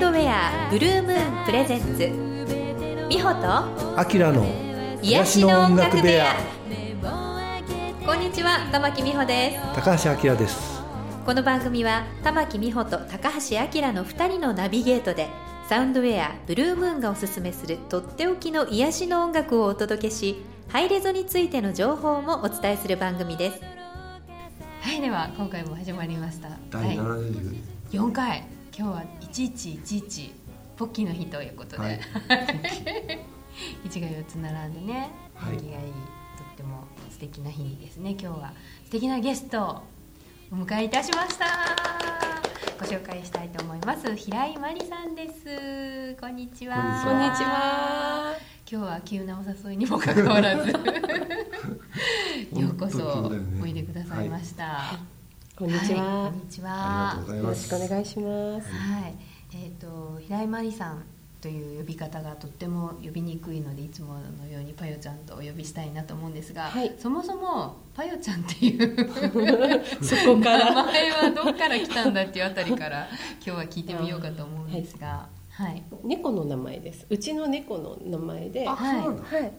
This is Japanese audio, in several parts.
ウンドウェアブルームーンプレゼンツ美穂とアキラの癒しの音楽部屋。こんにちは玉木美穂です。高橋明です。この番組は玉木美穂と高橋明の2人のナビゲートでサウンドウェアブルームーンがおすすめするとっておきの癒しの音楽をお届けしハイレゾについての情報もお伝えする番組です。はいでは今回も始まりました。第はい、4回。今日は1111ポッキーの日ということで、はい。1が4つ並んでねはい。縁起がいいとっても素敵な日にですね今日は。素敵なゲストをお迎えいたしました。ご紹介したいと思います。平井真理さんです。こんにちは。こんにちは。今日は急なお誘いにもかかわらず。ようこそおいでくださいました、こんにちはいは。こんにちあはりがとうございよろしくお願いします。はい、えっ、と平井真理さんという呼び方がとっても呼びにくいのでいつものようにパヨちゃんとお呼びしたいなと思うんですが、はいそもそもパヨちゃんっていう そこか名ら。前はどっから来たんだっていうあたりから今日は聞いてみようかと思うんですが、はい、猫の名前です。うちの猫の名前で。あはいはい。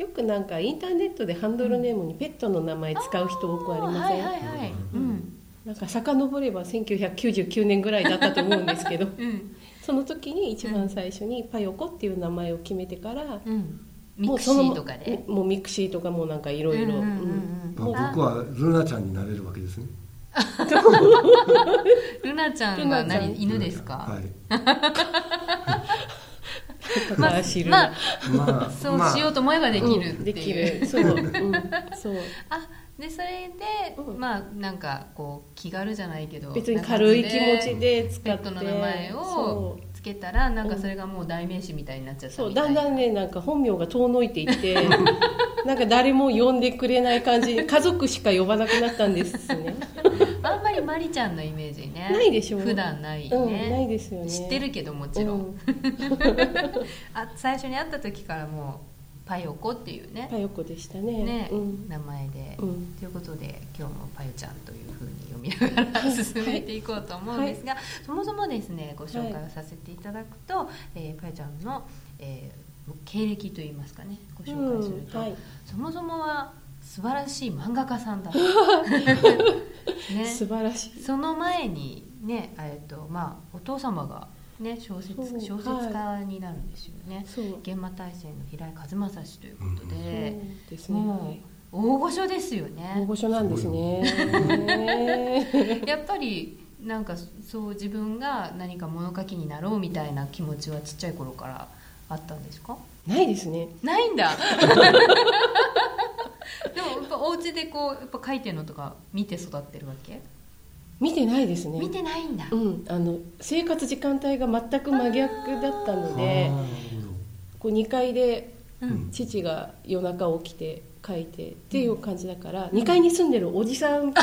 よくなんかインターネットでハンドルネームにペットの名前使う人多くありません？はいはいはい、うんなんか遡れば1999年ぐらいだったと思うんですけど、うん。その時に一番最初にぱよこっていう名前を決めてから、うん、 mixi もうそのーとかで。もう mixi とかもなんかいろいろ。僕はルナちゃんになれるわけですね。ルナちゃんはルナちゃん。何犬ですか、はい。まあまあナ。まあ。そうまあしようと思えばできるうん。できる。そう。うん。そう。あでそれで、うん。まあなんかこう気軽じゃないけど別に軽い気持ちで使って。ペットの名前をそつけたらなんかそれがもう代名詞みたいになっちゃったうそう。だんだんねなんか本名が遠のいていって なんか誰も呼んでくれない感じに家族しか呼ばなくなったんですね。あんまりマリちゃんのイメージね。ないでしょ普段ないね、うんないですよね。知ってるけどもちろん、うん。あ最初に会った時からもうパヨコっていうね。パヨコでしたね。ね、うん。名前で、うん。ということで今日もパヨちゃんというふうに読みながら進めていこうと思うんですが、そもそもですねご紹介をさせていただくと、えーパヨちゃんの、えー経歴といいますかねご紹介すると、うんはい。そもそもは素晴らしい漫画家さんだと、ね、素晴らしい。その前にねえっとまあお父様がね小説小説家になるんですよね、そう。現場大戦の平井和正氏ということで、ですね。もう大御所ですよ大ね御所なんですね。やっぱりなんかそう自分が何か物書きになろうみたいな気持ちはちっちゃい頃からあったんですか？ないですね。ないんだ。でもやっぱお家でこうやっぱ書いてるのとか見て育ってるわけ？見てないですね。見てないんだ、うん。あの生活時間帯が全く真逆だったのでこう2階でうん。父が夜中起きて書いてっていう感じだから、2階に住んでるおじさん。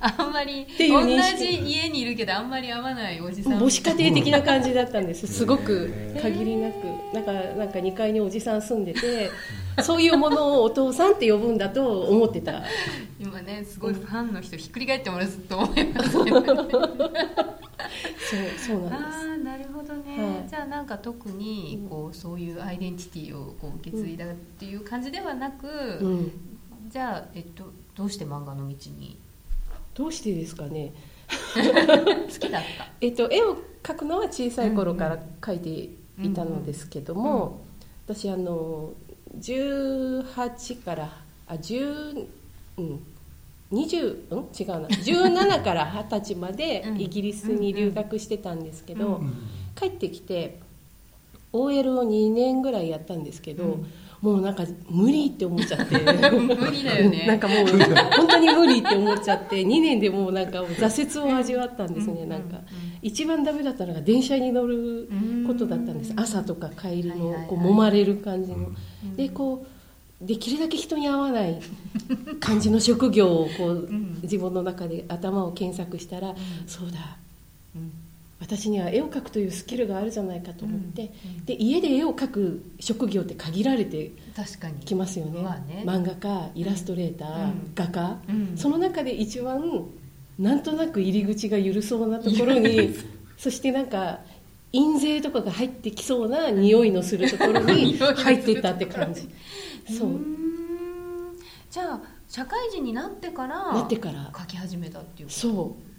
あんまり同じ家にいるけどあんまり会わないおじさん。母子家庭的な感じだったんです。すごく限りなく。なんかなんか2階におじさん住んでてそういうものをお父さんって呼ぶんだと思ってた。今ねすごいファンの人ひっくり返ってもらうと思います。けど、ね、そうそうなんああなるほどね、はい。じゃあなんか特にこうそういうアイデンティティをこう受け継いだっていう感じではなく、です、うん、じゃあ、えっと、どうして漫画の道に？どうしてですかね。好きだった？えっと絵を描くのは小さい頃から描いていたのですけども、私あの18からあ10うん20うん？違うな。17から20歳までうん。イギリスに留学してたんですけど、帰ってきて OL を2年ぐらいやったんですけど、うんもうなんか無理って思っちゃって。無理だよね。なんかもう本当に無理って思っちゃって。2年でもうなんか挫折を味わったんですね、うんなんかうん。一番ダメだったのが電車に乗ることだったんです。うん。朝とか帰りのこう揉まれる感じの、うん。でこうできるだけ人に会わない感じの職業をこう、ん。自分の中で頭を検索したら、ん。そうだ。うん私には絵を描くというスキルがあるじゃないかと思って、うんうんで家で絵を描く職業って限られてきますよね,、まあね。漫画家イラストレーター、うん。画家、うん。その中で一番なんとなく入り口が緩そうなところにそしてなんか印税とかが入ってきそうな匂いのするところに 入ってったって感じ。そう。じゃあ社会人になってからなってから。書き始めたっていうこと？そう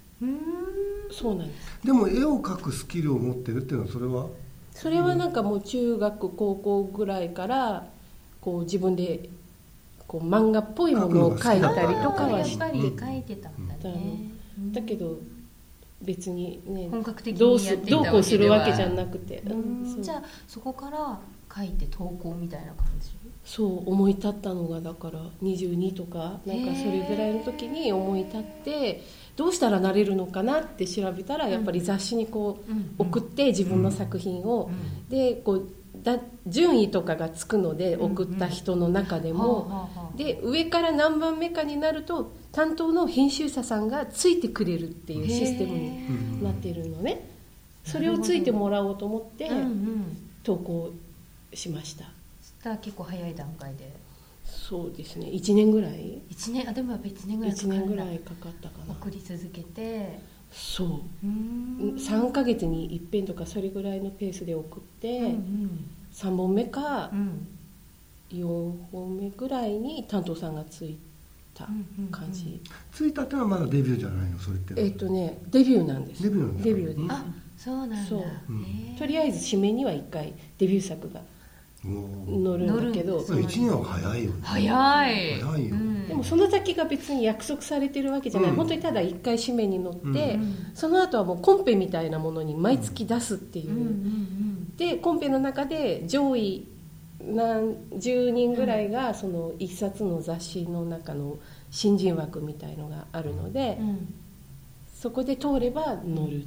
そうなんです。でも絵を描くスキルを持ってるっていうのはそれは？それはなんかもう中学高校ぐらいからこう自分でこう漫画っぽいものを描いたりとかはして。ぱり書いてたんだね、うん。だけど別にね本格的どうすにやっていたどうこうするわけじゃいなくて、じゃあそこから書いて投稿みたいな感じ？そう思い立ったのがだから22とかなんかそれぐらいの時に思い立ってどうしたらなれるのかなって調べたらやっぱり雑誌にこううん。送って自分の作品を。うん。でこうだ順位とかがつくので送った人の中でも。で上から何番目かになると担当の編集者さんがついてくれるっていうシステムになってるのね。それをついてもらおうと思って投稿しました。結構早い段階でそうですね。1年ぐらい？1年？あでもやっぱ1年ぐらいかか1る年ぐらいかかったかな。送り続けて。そう。うーん。3ヶ月に一遍とかそれぐらいのペースで送って、うん3本目かうん。うん4本目ぐらいに担当さんがついたうんうんうん。感じ、ついたってのはまだデビューじゃないの？それって。えっ、とねデビューなんです。デビューなんですか？デビューです、あそうなんだ。そう。うんとりあえず締めには1回デビュー作がも載るんだけど。載るんです1年は早いよね。早い。早いよ。うん。でもその先が別に約束されてるわけじゃない、うん。本当にただ1回締めに乗って、うん。その後はもうコンペみたいなものに毎月出すっていう、うんうんでコンペの中で上位何十人ぐらいがその一冊の雑誌の中の新人枠みたいのがあるので、うん。うん。そこで通れば乗る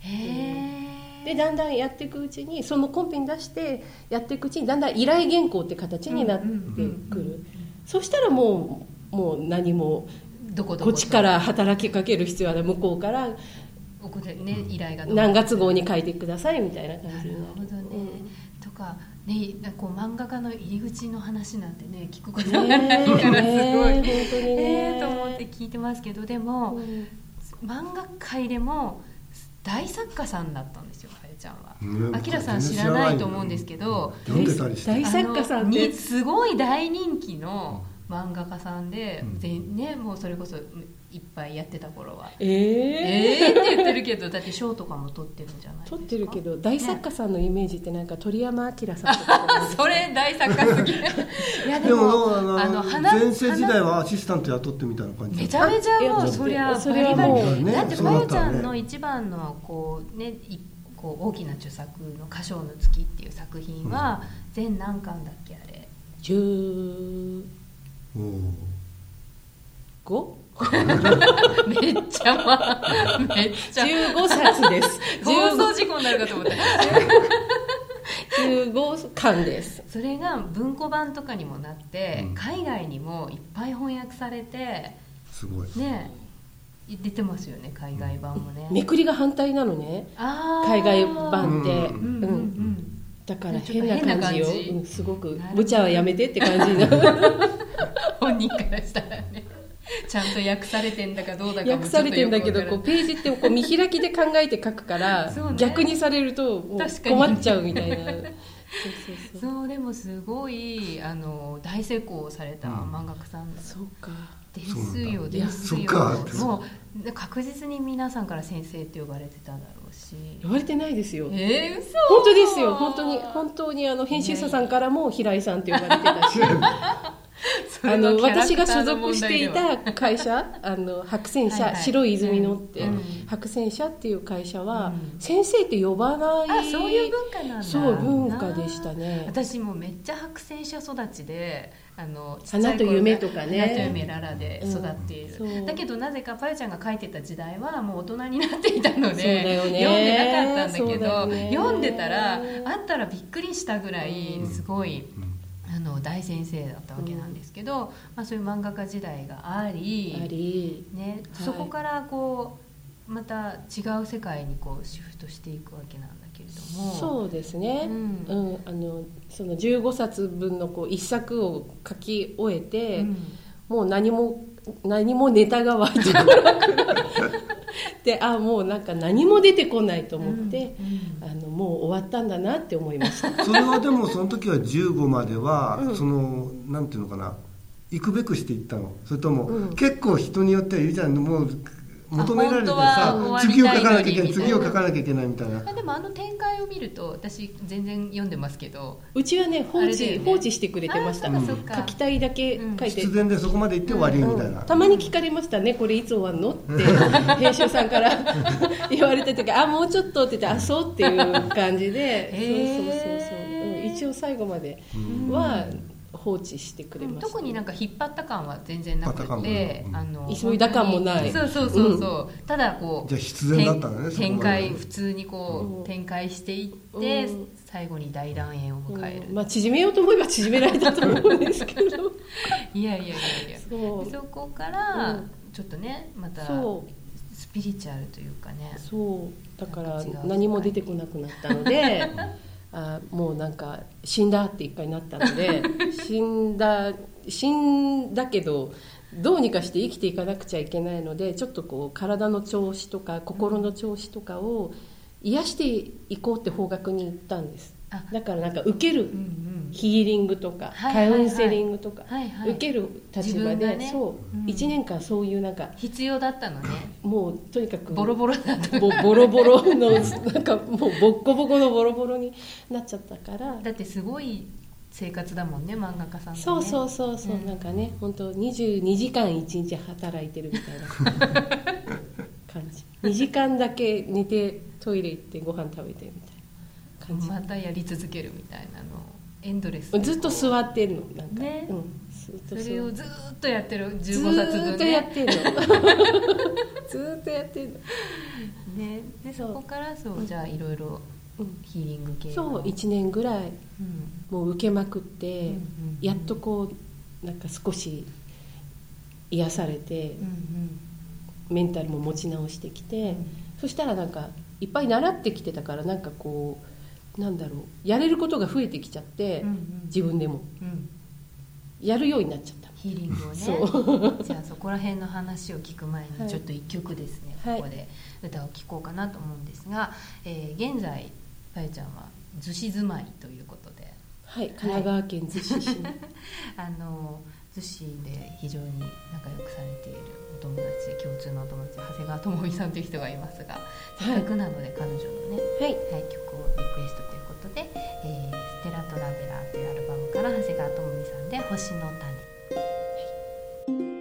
へえでだんだんやっていくうちにそのコンペに出してやっていくうちにだんだん依頼原稿って形になってくる。そしたらもうもう何もどこっちから働きかける必要はない。向こうからここでね依頼が何月号に書いてくださいみたいな感なるじに。なるほどね、とかねこう漫画家の入り口の話なんてね聞くことうんがないからすごい、ねえ本当にね。えーと思って聞いてますけどでも、うん。漫画界でも大作家さんだったんですよはやちゃんは。うんあきらさん知らないと思うんですけど大作家さんにすごい大人気の漫画家さんで、うん。でね、もうそれこそいっぱいやってた頃は。えええーって言ってるけどだって賞とかも取ってるんじゃないですか？撮ってるけど大作家さんのイメージってなんか鳥山明さんとかそれ大作家すぎる。いやででももあのあの花前世時代はアシスタント雇ってみたいな感じめちゃめちゃもあうそりゃそれはもうバリバリねだってまゆちゃんの一番のこうねいこう大きな著作の「歌唱の月」っていう作品は全何巻だっけあれ。15おー めっちゃまあめっちゃ。15冊です。放送事故になるかと思った。15巻です。それが文庫版とかにもなって、うん。海外にもいっぱい翻訳されてすごい。ね出てますよね海外版もね、めくりが反対なのね。海外版って、うんうんうんうん。だから変な感じ。よ。すごく。無茶はやめてって感じになる本人からしたらね ちゃんと訳されてんだかどうだかも訳されてんだけどこうページってこう見開きで考えて書くから、逆にされると困っちゃうみたいな。そうそうわからそう。んそうでもすごいあの大成功をされた漫画家さんそうか。ですよ、そうですよ。もう確実に皆さんから先生って呼ばれてただろうし。言われてないですよ。えー、嘘。本当ですよ。本当に本当にあの編集者さんからも平井さんって呼ばれてたし。そ れあの私が所属していた会社あの白泉社はいはい。白い泉のって、うん。白泉社っていう会社は、うん。先生って呼ばないあそういう文化なんだ。そう文化でしたね。私もめっちゃ白泉社育ちであの花と夢とかね。花と夢ララで育っている、うん。だけどなぜかパユちゃんが書いてた時代はもう大人になっていたのでね。読んでなかったんだけど、ね。読んでたらあったらびっくりしたぐらいうんすごい、うんあの大先生だったわけなんですけど、まあ、そういう漫画家時代がありね、はい。そこからこうまた違う世界にこうシフトしていくわけなんだけれども。そうですね、うん。うん。あのその15冊分のこう一作を書き終えて、うん。もう何も何もネタが湧いてこなくなっであもうなんか何も出てこないと思って、うんあのもう終わったんだなって思いました。それはでもその時は15までは、うん。そのなんていうのかな行くべくしていったの。それとも、うん。結構人によってはいるじゃん。もう求められてさ次を書かなきゃいけないみたいな次を書かなきゃいけないみたいな。あでもあの展開を見ると私全然読んでますけどうちはね放置放置してくれてました書きたいだけ書いて、必然でそこまで行って終わりみたいな、うん。たまに聞かれましたねこれいつ終わるの？って 編集さんから 言われた時あもうちょっとって言ってあそうっていう感じで。そうそうそうそう、うん。一応最後までうん。は放置してくれました、特になんか引っ張った感は全然なくて、うんあの急いだ感もない。そうそうそうそう、ただこうじゃあ必然だったのね展開普通にこう、うん展開していって、うん最後に大団円を迎える、うん。まあ、縮めようと思えば縮められたと思うんですけど。いやいやいやいや。そう。そこからうんちょっとねまたそう。スピリチュアルというかね。そう。だから何も出てこなくなったので あもうなんか死んだって一回なったので 死んだ死んだけどどうにかして生きていかなくちゃいけないのでちょっとこう体の調子とか心の調子とかを癒していこうって方角に行ったんです。あだからなんか受けるヒーリングとかカウンセリングとか受ける立場で、自分がね。そう、うん。1年間そういうなんか必要だったのね。もうとにかくボロボロだったボボロボロのなんかもうボッコボコのボロボロになっちゃったから。だってすごい生活だもんね漫画家さんそうそうそうそう、うん。なんかね本当22時間1日働いてるみたいな 感じ。2時間だけ寝てトイレ行ってご飯食べてみたいな感またやり続けるみたいなの。エンドレス。じずっと座ってるの。なんか、ね。うん、ずっとそ座れをずーっとやってる。ず15冊ー分っとやっねてんの。ずーっとやってん の、ね。でそこからそううんじゃあいろいろうん、ヒーリング系の。そう1年ぐらいうん。もう受けまくって、やっとこうなんか少し癒されてメンタルも持ち直してきて、そしたらなんかいっぱい習ってきてたからなんかこうなんだろうやれることが増えてきちゃって、うんうん。自分でも。うん。やるようになっちゃった。ヒーリングをね。じゃあそこら辺の話を聞く前はい。にちょっと一曲ですね、はいここで。歌を聴こうかなと思うんですが、えー現在ぱえちゃんは逗子住まいということで。はい神奈川県逗子市。に あの逗子で非常に仲良くされているお友達共通のお友達長谷川智美さんという人がいますがせっかくなので彼女のね、はい。はい、曲をリクエストということで「えーステラトラベラー」というアルバムから長谷川智美さんで「星の種」空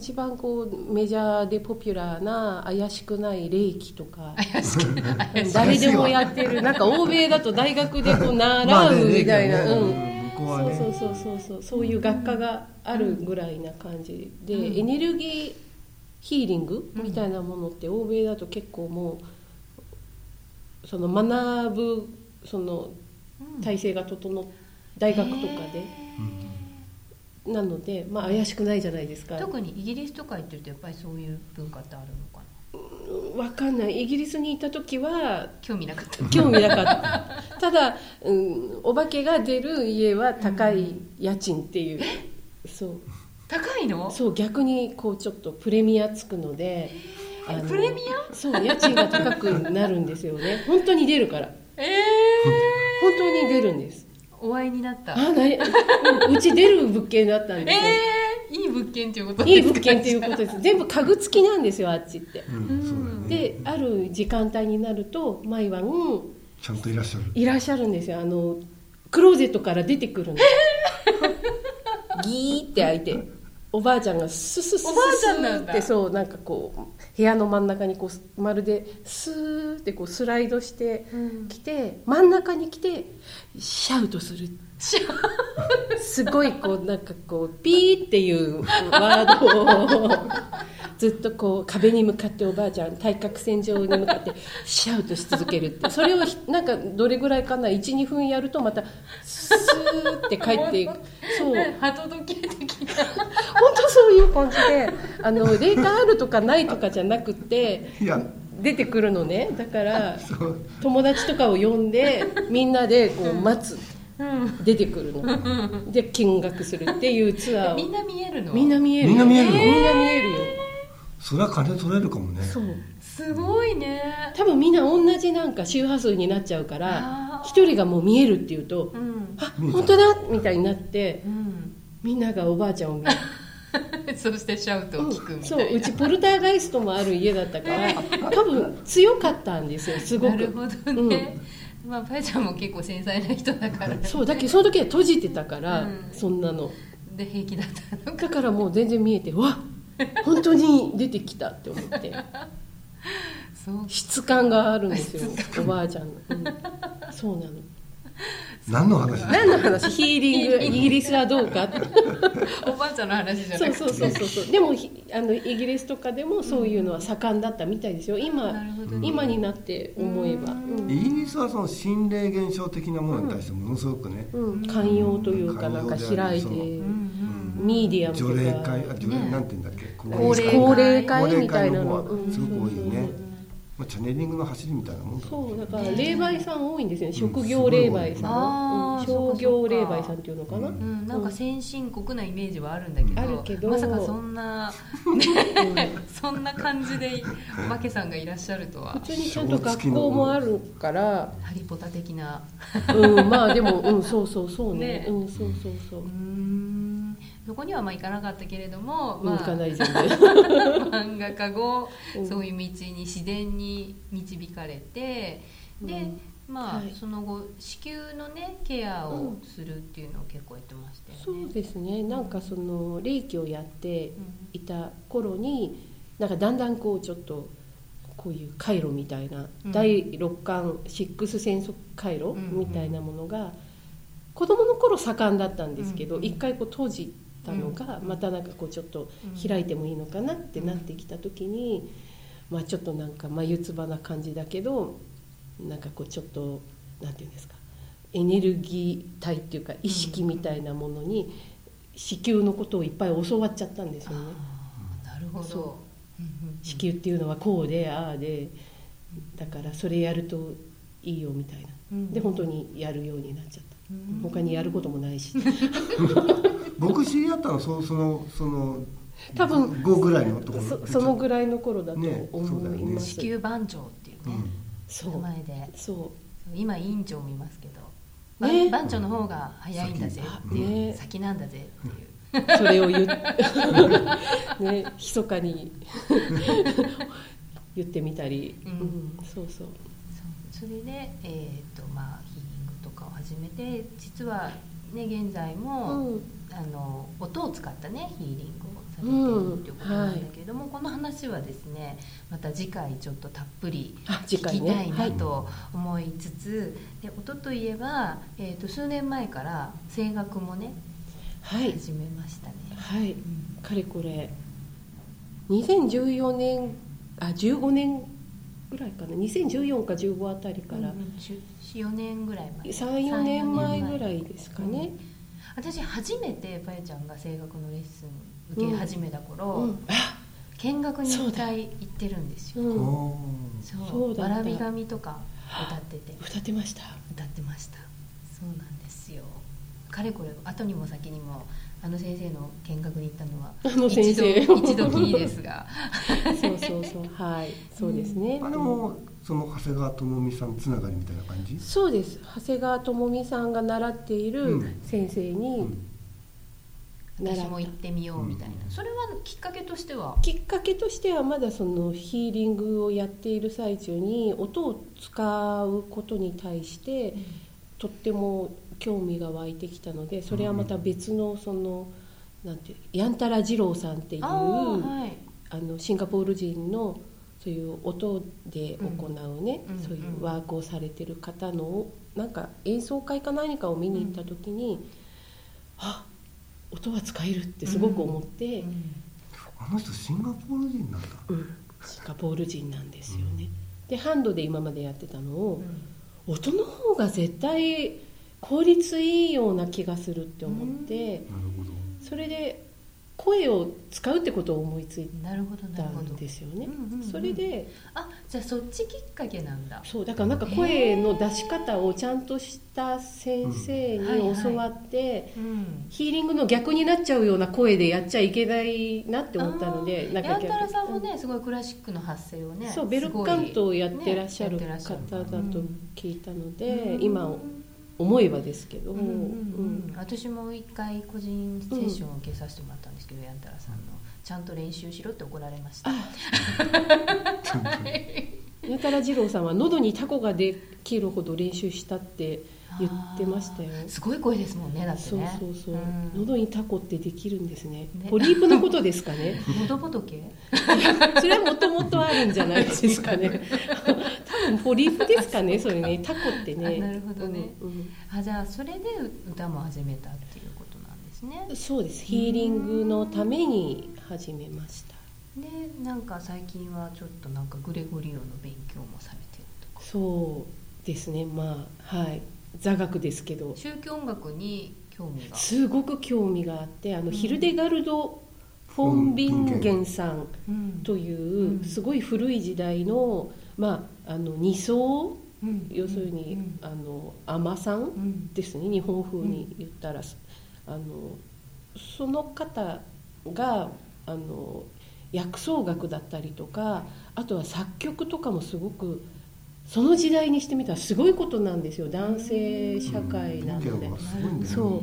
一番こうメジャーでポピュラーな怪しくない霊気とか。誰でもやってる。なんか欧米だと大学でこうま習うみたいな、ね。うん。向こうはね。そうそうそうそう。そういう学科があるぐらいな感じで、うん。エネルギーヒーリングうんみたいなものって欧米だと結構もうその学ぶそのうん体制が整っ大学とかで、なのでまあ怪しくないじゃないですか。特にイギリスとか行ってるとやっぱりそういう文化ってあるのかな？わかんない。イギリスにいた時は興味なかった。興味なかった。ただ、うん、お化けが出る家は高い家賃っていう、そう。高いの？そう逆にこうちょっとプレミアつくのであのプレミそう家賃が高くなるんですよね。本当に出るから。ア え本当に出るんです。ー、お会いになった。あなうんうち出る物件だったんですよ、えー、いい物件っていうこといい物件っていうことです。全部家具付きなんですよあっちって。うんである時間帯になると毎晩ちゃんといらっしゃる。いらっしゃるんですよあのクローゼットから出てくるんですギーって開いておばあちゃんがススススおばあちゃんなんだ。ってそうなんかこう部屋の真ん中にこうまるでスーってこうスライドしてうん。きて真ん中に来てシャウトするすごいこうなんかこうピーっていうワードをずっとこう壁に向かっておばあちゃん対角線上に向かってシャウトし続けるって。それをひなんかどれぐらいかな？12分やるとまたスーって帰っていく。そう。鳩時計的な。本当そういう感じであの霊感あるとかないとかじゃなくていや。出てくるのね。だから 友達とかを呼んでみんなでこう待つ。うん出てくるの。で見学するっていうツアーを。みんな見えるの？みんな見えるみんな見えるの？みんな見えるよ。それは金取れるかもね。そう。すごいね。多分みんな同じなんか周波数になっちゃうから一人がもう見えるっていうとうん。あ本当だ！みたいになってうん。みんながおばあちゃんを見る。そしてシャウトを聞くみうんたいな、そううちポルターガイストもある家だったから多分強かったんですよすごく。なるほどね、まあパイちゃんも結構繊細な人だから。そうだけどその時は閉じてたから、うん。そんなの。で平気だっただからもう全然見えてうわ本当に出てきたって思って。そう質感があるんですよおばあちゃんの、うん。そうなの何の話？何の話？ヒーリングイギリスはどうか？っ ておばあちゃんの話じゃなくて。そうそうそうそう。そうでもひあのイギリスとかでもそういうのは盛んだったみたいですよ。今ね。今になって思えば、うん。イギリスはその心霊現象的なものに対してものすごくね、うん、寛容というかなんか開いてミディアムとか。除霊会あ除霊、ねなんて言うんだっけ？高齢高齢高会。齢みたいなのすごく多いよね。うんまあ、チャネリングの走りみたいなもんだ。そうだから霊媒さん多いんですよね。職業霊媒さん、商業霊媒さんっていうのかな、ううん、なんか先進国なイメージはあるんだけど,、あるけど。まさかそんな、ね、そんな感じでお化けさんがいらっしゃるとは。普通にちゃんと学校もあるから。ハリポタ的な。うんまあでもうんそうそうそうね。ね。うんそうそうそう。うーんそこにはまあ行かなかったけれども、まあ、うん行かない全然 漫画家後、うん。そういう道に自然に導かれてで、うん。まあ、はい。その後子宮のねケアをするっていうのを結構やってましたよね。そうですね。なんかその霊気をやっていた頃になんかだんだんこうちょっとこういう回路みたいな、うん。第六感シックスセンス回路うん。みたいなものが子供の頃盛んだったんですけど、うん。一回こう閉じたのが、うん。またなんかこうちょっと開いてもいいのかなってなってきた時に、まあちょっとなんか眉唾な感じだけどなんかこうちょっとなんていうんですかエネルギー体っていうか意識みたいなものに子宮のことをいっぱい教わっちゃったんですよね。なるほそど。うんうんうん。子宮っていうのはこうでああでだからそれやるといいよみたいな。うん。で本当にやるようになっちゃった。うん。他にやることもないし 僕知り合ったのはそそのその多分5ぐらいのところそそのぐらいの頃だとねそう思います、子宮番長っていうね、う。ん名前で。そ今委員長もいますけど、ね。番長の方が早いんだぜっていう、ね。先なんだぜっていう。うそれを言っ ね密かに言ってみたり、うん。うんそう。そう。それで、えーとまあ、ヒーリングとかを始めて実は、ね、現在も、うんあの音を使ったねヒーリングをされているということなんだけれども、この話はですねまた次回ちょっとたっぷり聞きたいなと思いつつ、で音といえば、えー、と数年前から声楽もねはい。始めましたね。はい。うん。かれこれ2014年あ15年ぐらいかな。2014か15あたりから。4年ぐらい前。34年前ぐらいいですかね、私初めてぱやちゃんが声楽のレッスン受け始めた頃、うん。あ見学に一回行ってるんですよ、うん。おそう。そうだった。わらび神とか歌ってて。歌ってました？歌ってました。そうなんですよ。かれこれ後にも先にもあの先生の見学に行ったのはあの先生。一度一度きりですが。そうそうそう。はい。そうですね、ーあでもその長谷川智美さんつながりみたいな感じ？そうです。長谷川智美さんが習っているうん。先生に私も行ってみようみたいな、うん。それはきっかけとしては？きっかけとしてはまだそのヒーリングをやっている最中に音を使うことに対してとっても興味が湧いてきたのでそれはまた別のそのなんていうヤンタラ二郎さんっていうあーはい。あのシンガポール人のそういう音で行うね、うんそういうワークをされてる方のなんか演奏会か何かを見に行った時に、あ音は使えるってすごく思って、うんあの人シンガポール人なんだ。うんシンガポール人なんですよね。でハンドで今までやってたのを、音の方が絶対効率いいような気がするって思って、なるほど。それで声を使うってことを思いついなるほどなたんですよね。それであじゃあそっちきっかけなんだ。そうだからなんか声の出し方をちゃんとした先生に教わって、うんヒーリングの逆になっちゃうような声でやっちゃいけないなって思ったのでなんかヤンタラさんもねすごいクラシックの発声をねそうベルカントをやってらっしゃる方だと聞いたので、うん。今思えばですけど、うんうんうん。うん。私も一回個人セッションを受けさせてもらったんですけど、ヤンタラさんのちゃんと練習しろって怒られました。あ。やたら二郎さんは喉にタコができるほど練習したって言ってましたよ。すごい声ですもんねだってそうねそうそう、ん。喉にタコってできるんですね。ね。ポリープのことですかね。喉仏？それはもともとあるんじゃないですかね。多分ポリープですかねそれね。タコってね。あなるほどね。うんうん。あじゃあそれで歌も始めたっていうことなんですね。そうです。ヒーリングのために始めました。でなんか最近はちょっとなんかグレゴリオの勉強もされてるとか。そうですね。まあはい座学ですけど。宗教音楽に興味が。すごく興味があってあの、うん。ヒルデガルド・フォン・ビンゲンさんうん。といううん。すごい古い時代の,、まあ、あの二層うん。要するに、うん。あの尼さん。ですね日本風に言ったら、あのその方があの薬草学だったりとかあとは作曲とかもすごくその時代にしてみたらすごいことなんですよ。男性社会なので。うん。そ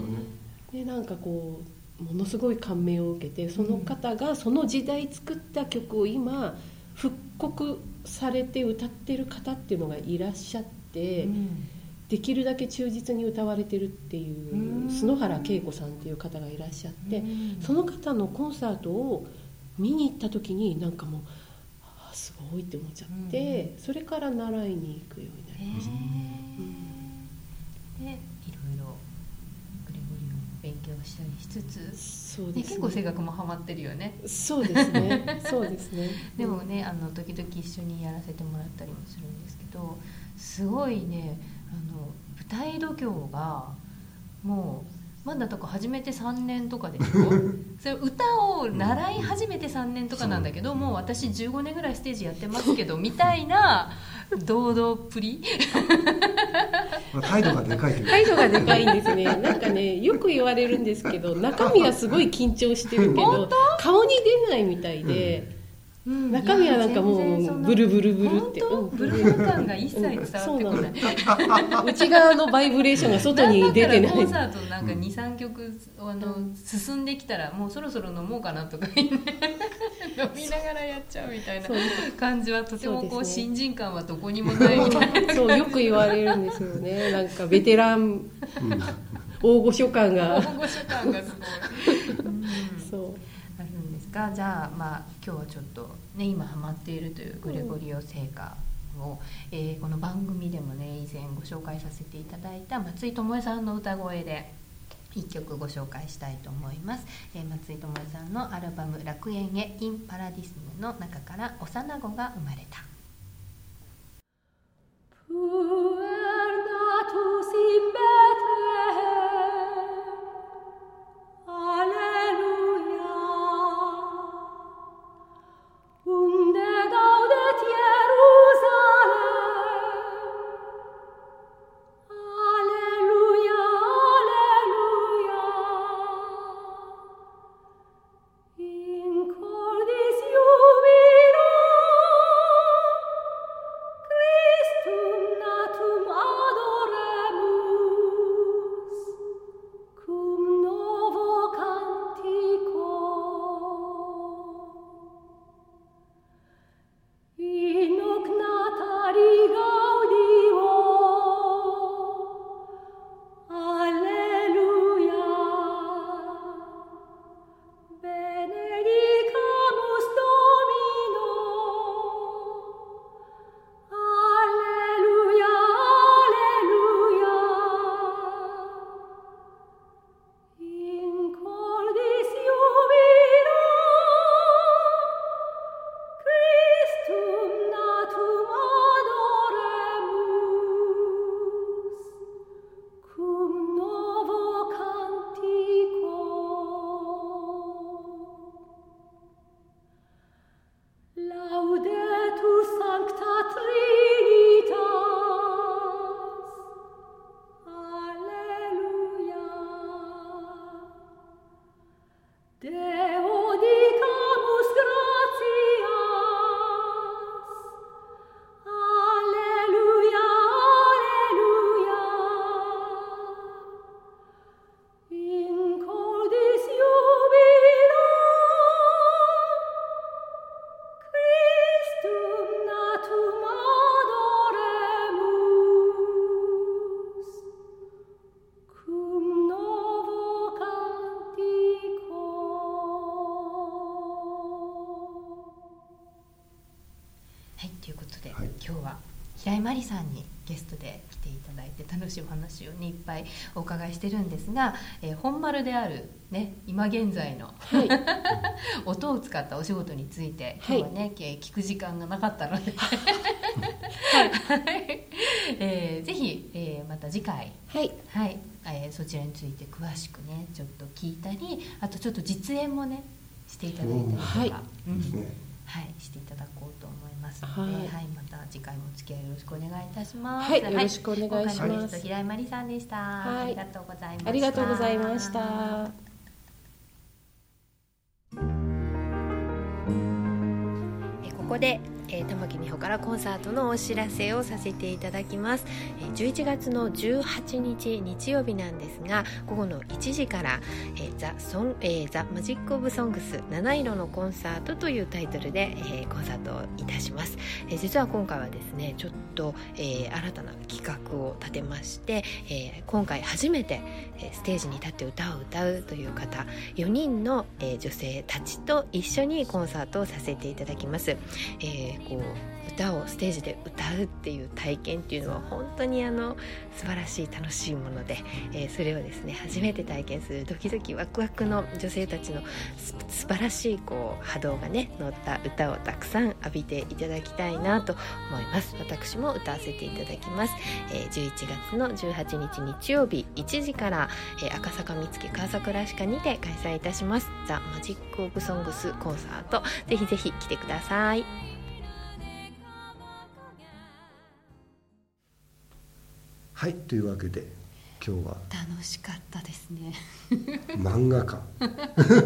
う。でなんかこうものすごい感銘を受けてその方がその時代作った曲を今復刻されて歌ってる方っていうのがいらっしゃって、うん。できるだけ忠実に歌われてるっていううん。篠原恵子さんっていう方がいらっしゃって、うん。その方のコンサートを見に行った時になんかもうすごいって思っちゃって、それから習いに行くようになりました。へえでいろいろグレゴリオン勉強したりしつつ、ね、そうです結構声楽もハマってるよね。そうですね。そうですね。でもねあの時々一緒にやらせてもらったりもするんですけどすごいねあの舞台度胸がもうまだとか始めて3年とかでしょ それ歌を習い始めて3年とかなんだけどもう私15年ぐらいステージやってますけどみたいな堂々っぷり。まあ態度がでかい態度がでかいんですね。なんかねよく言われるんですけど中身はすごい緊張してるけど 顔に出ないみたいで、うん中身はなんかもうブルブルブルって。うん。ブルー感が一切伝わってこない、内側のバイブレーションが外に出てない。コンサートなんか23曲あの進んできたらもうそろそろ飲もうかなとか言って飲みながらやっちゃうみたいな感じはとてもこう新人感はどこにもないみたいなそうよく言われるんですよね。なんかベテランうん。大御所感が。大御所感がすごい、うん。そう。あるんですか？じゃあまあ今日はちょっとね今ハマっているというグレゴリオ聖歌を、えーこの番組でもね以前ご紹介させていただいた松井智恵さんの歌声で1曲ご紹介したいと思います、えー松井智恵さんのアルバム「楽園へ in パラディスム」の中から「幼子が生まれた」はい。今日は平井真理さんにゲストで来ていただいて楽しいお話をねいっぱいお伺いしてるんですが、えー本丸であるね今現在のはい。音を使ったお仕事について今日はね、えー聞く時間がなかったので、えーぜひ、えーまた次回。はい。はい、えーそちらについて詳しくねちょっと聞いたりあとちょっと実演もねしていただいたりとか、はいうんですねはい、していただこうと思いますので、ははいい、また次回もお付き合いよろしくお願いいたします。はいよろしくお願いします。平井真理さんでした、はい。ありがとうございました。ありがとうございました。えここで、えー玉木美穂からコンサートのお知らせをさせていただきます、えー11月の18日日曜日なんですが午後の1時から「えーザ・ソンえーザ・マジック・オブ・ソングス七色のコンサート」というタイトルで、えーコンサートをいたします、えー実は今回はですねちょっと、えー新たな企画を立てまして、えー今回初めて、えーステージに立って歌を歌うという方4人の、えー女性たちと一緒にコンサートをさせていただきます、えーこう歌をステージで歌うっていう体験っていうのは本当にあの素晴らしい楽しいもので、えーそれをですね初めて体験するドキドキワクワクの女性たちの素晴らしいこう波動がね乗った歌をたくさん浴びていただきたいなと思います。私も歌わせていただきます、えー11月の18日日曜日1時から、えー赤坂見附川桜歯科にて開催いたします。ザ・マジック・オブ・ソングスコンサートぜひぜひ来てください。はいというわけで今日は。楽しかったですね。漫画家。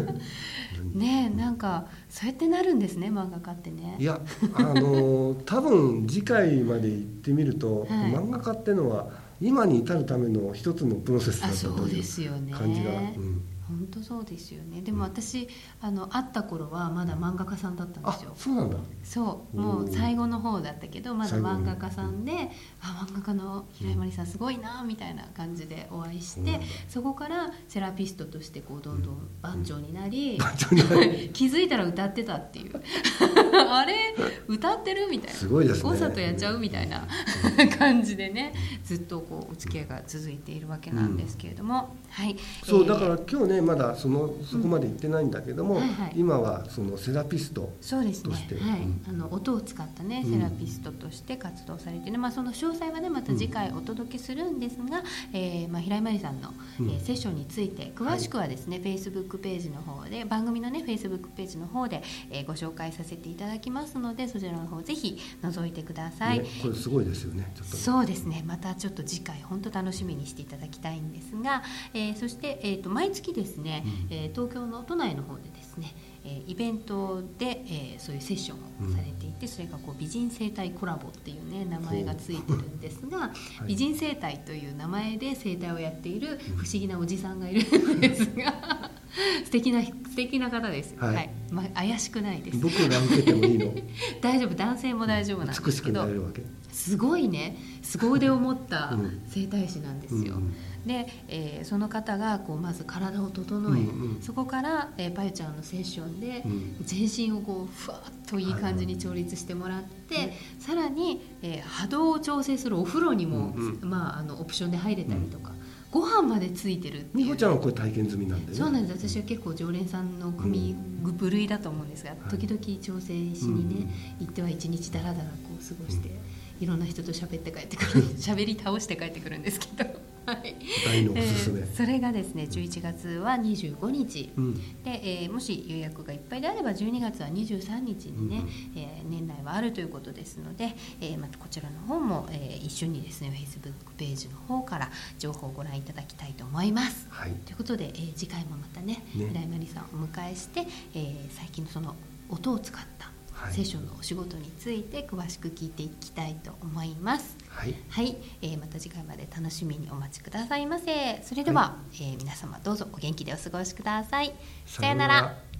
ねえなんかそうやってなるんですね漫画家ってね。いやあの 多分次回まで行ってみると、はい。漫画家ってのは今に至るための一つのプロセスだあったといそう感じが、うん本当そうですよね。でも私あの会った頃はまだ漫画家さんだったんであすよ。そうなんだ。そう。もう最後の方だったけどまだ漫画家さんであ漫画家の平井真理さんすごいなみたいな感じでお会いしてそこからセラピストとしてこうどんどん番長になり 気づいたら歌ってたっていう。あれ？歌ってるみたいな。すごいですね。コンサートやっちゃうみたいな感じでねずっとこうお付き合いが続いているわけなんですけれども、はい。そうえー。だから今日ねまだそのそこまで行ってないんだけども、はいはい。今はそのセラピストそうですね。としてはい。うんあの音を使ったねうん。セラピストとして活動されてね、まあ、その詳細はねまた次回お届けするんですが、えーまあ、平井真理さんの、うん。えーセッションについて詳しくはですね、Facebook ページの方で番組のね Facebook ページの方で、えーご紹介させていただきますのでそちらの方ぜひ覗いてください。ね、これすごいですよねちょっとそうですね。またちょっと次回本当楽しみにしていただきたいんですが、えーそして、えー、と毎月ですね、うん。えー東京の都内の方でですね、えーイベントで、えーそういうセッションをされていて、それがこう美人生態コラボっていうね名前がついてるんですが、い。美人生態という名前で生態をやっている不思議なおじさんがいるんですが素敵な素敵な方ですよ、ははい。いまあ、怪しくないです。僕が受けてもいいの？大丈夫。男性も大丈夫なんで美しくすけどなれるわけすごいね。凄腕を持ったうん。整体師なんですよ。うんで、えーその方がこうまず体を整え、うんうん。そこから、えー、パユちゃんのセッションで、うん。全身をこうふわっといい感じに調律してもらって、はい。さらに、えー波動を調整するお風呂にも、うんうまあ、あのオプションで入れたりとか、ご飯までついてるっていう。美穂ちゃんはこれ体験済みなんでね。そうなんです。私は結構常連さんの組う部類だと思うんですが、時々調整しにね、うん行っては一日だらだらこう過ごして、いろんな人と喋って帰ってくる。喋り倒して帰ってくるんですけど、はい。大のおすすめ、えーそれがですね11月は25日、うん。で、えーもし予約がいっぱいであれば12月は23日にね、うん。えー年内はあるということですので、えーまたこちらの方も、えー一緒にですね Facebook ページの方から情報をご覧いただきたいと思います。はい。ということで、えー次回もまたねね。平井真理さんをお迎えして、えー最近のその音を使ったはいセッションのお仕事について詳しく聞いていきたいと思います。はいはい、えーまた次回まで楽しみにお待ちくださいませ。それでは、えー皆様どうぞお元気でお過ごしください。さようなら。